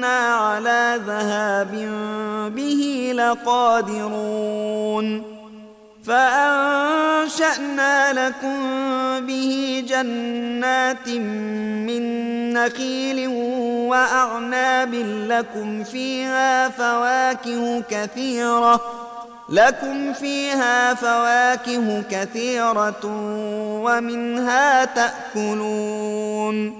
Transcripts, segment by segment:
وإنا على ذهاب به لقادرون فأنشأنا لكم به جنات من نخيل وأعناب لكم فيها فواكه كثيرة لكم فيها فواكه كثيرة ومنها تأكلون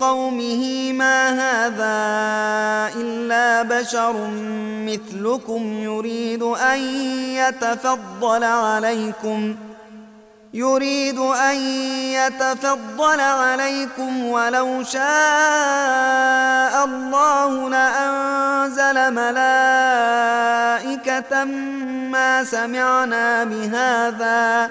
قومه ما هذا إلا بشر مثلكم يريد أن يتفضل عليكم يريد أن يتفضل عليكم ولو شاء الله لأنزل ملائكة ما سمعنا بهذا.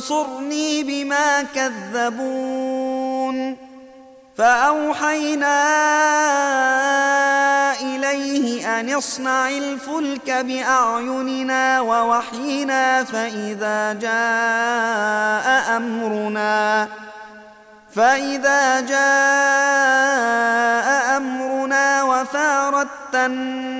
انصرني بما كذبون فأوحينا إليه أن اصنع الفلك بأعيننا ووحينا فإذا جاء أمرنا فإذا جاء أمرنا النور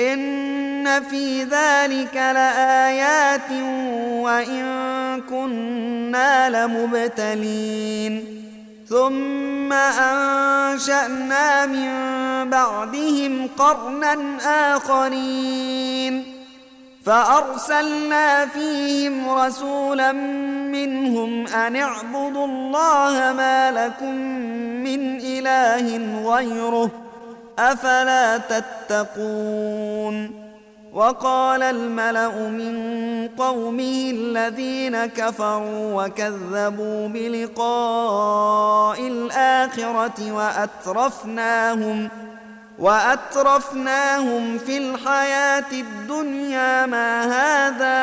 إن في ذلك لآيات وإن كنا لمبتلين ثم أنشأنا من بعدهم قرنا آخرين فأرسلنا فيهم رسولا منهم أن اعبدوا الله ما لكم من إله غيره أفلا تتقون؟ وقال الملأ من قومه الذين كفروا وكذبوا بلقاء الآخرة وأترفناهم وأترفناهم في الحياة الدنيا ما هذا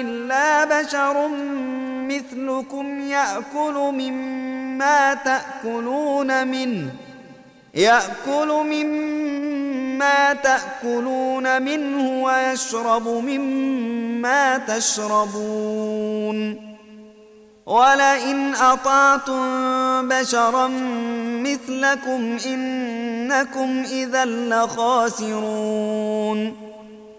إلا بشر مثلكم يأكل مما تأكلون منه. يأكل مما تأكلون منه ويشرب مما تشربون. ولئن أطعتم بشرا مثلكم إنكم إذا لخاسرون.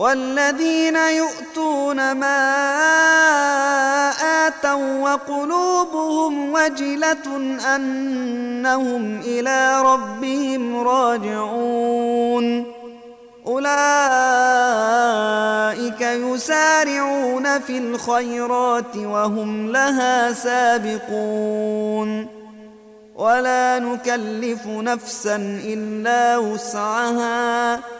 والذين يؤتون ما آتوا وقلوبهم وجلة أنهم إلى ربهم راجعون. أولئك يسارعون في الخيرات وهم لها سابقون. ولا نكلف نفسا إلا وسعها.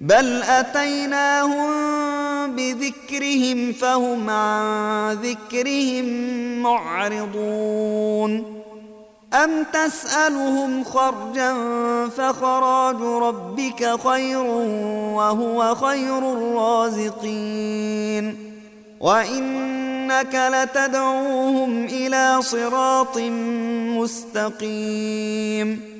بل أتيناهم بذكرهم فهم عن ذكرهم معرضون. أم تسألهم خرجا فخراج ربك خير وهو خير الرازقين. وإنك لتدعوهم إلى صراط مستقيم.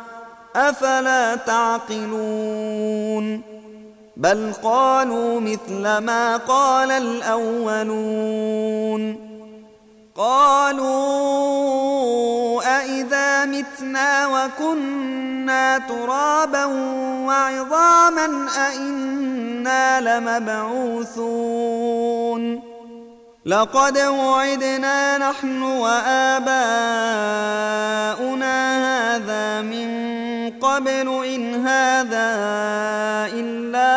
أفلا تعقلون بل قالوا مثل ما قال الأولون قالوا أإذا متنا وكنا ترابا وعظاما أإنا لمبعوثون لقد وعدنا نحن وآباؤنا قبل إن هذا إلا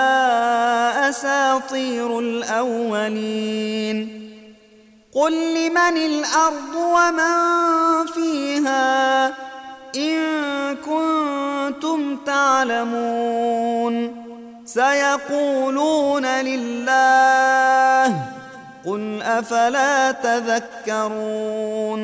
أساطير الأولين. قل لمن الأرض ومن فيها إن كنتم تعلمون. سيقولون لله قل أفلا تذكرون.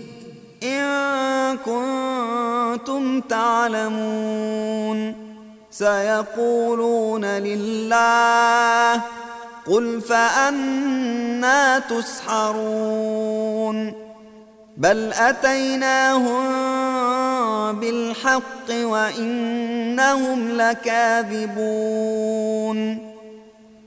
إن كنتم تعلمون سيقولون لله قل فأنا تسحرون بل أتيناهم بالحق وإنهم لكاذبون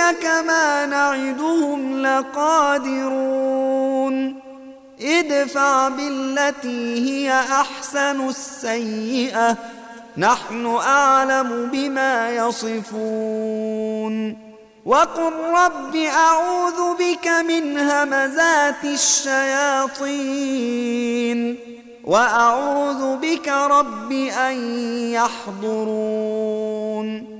نريك ما نعدهم لقادرون. ادفع بالتي هي أحسن السيئة. نحن أعلم بما يصفون. وقل رب أعوذ بك من همزات الشياطين. وأعوذ بك رب أن يحضرون.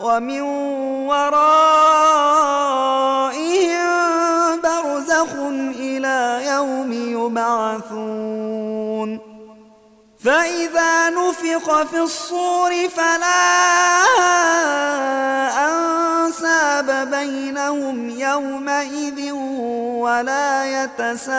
ومن ورائهم برزخ إلى يوم يبعثون. فإذا نفخ في الصور فلا أنساب بينهم يومئذ ولا يتساءلون.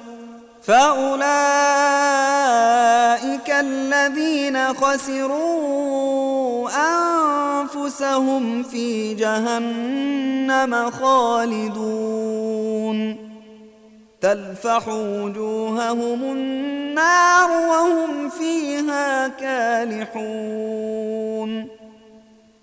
فأولئك الذين خسروا أنفسهم في جهنم خالدون تلفح وجوههم النار وهم فيها كالحون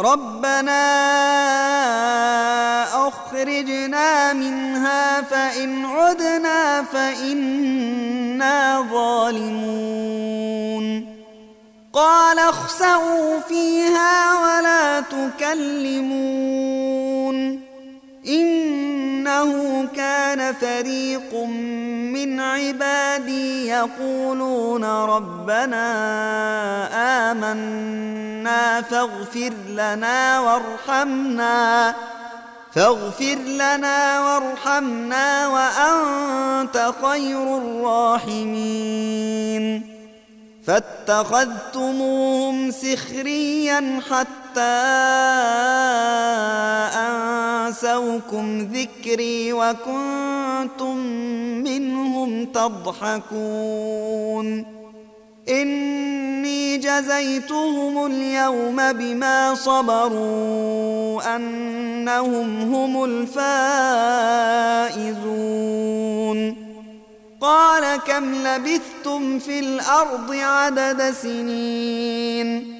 ربنا أخرجنا منها فإن عدنا فإنا ظالمون. قال اخسأوا فيها ولا تكلمون. إنه كان فريق من عبادي يقولون ربنا آمنا فاغفر لنا وارحمنا فاغفر لنا وارحمنا وأنت خير الراحمين. فاتخذتموهم سخريا حتى أنسوكم ذكري وكنتم منهم تضحكون. إني جزيتهم اليوم بما صبروا أنهم هم الفائزون. قال كم لبثتم في الأرض عدد سنين؟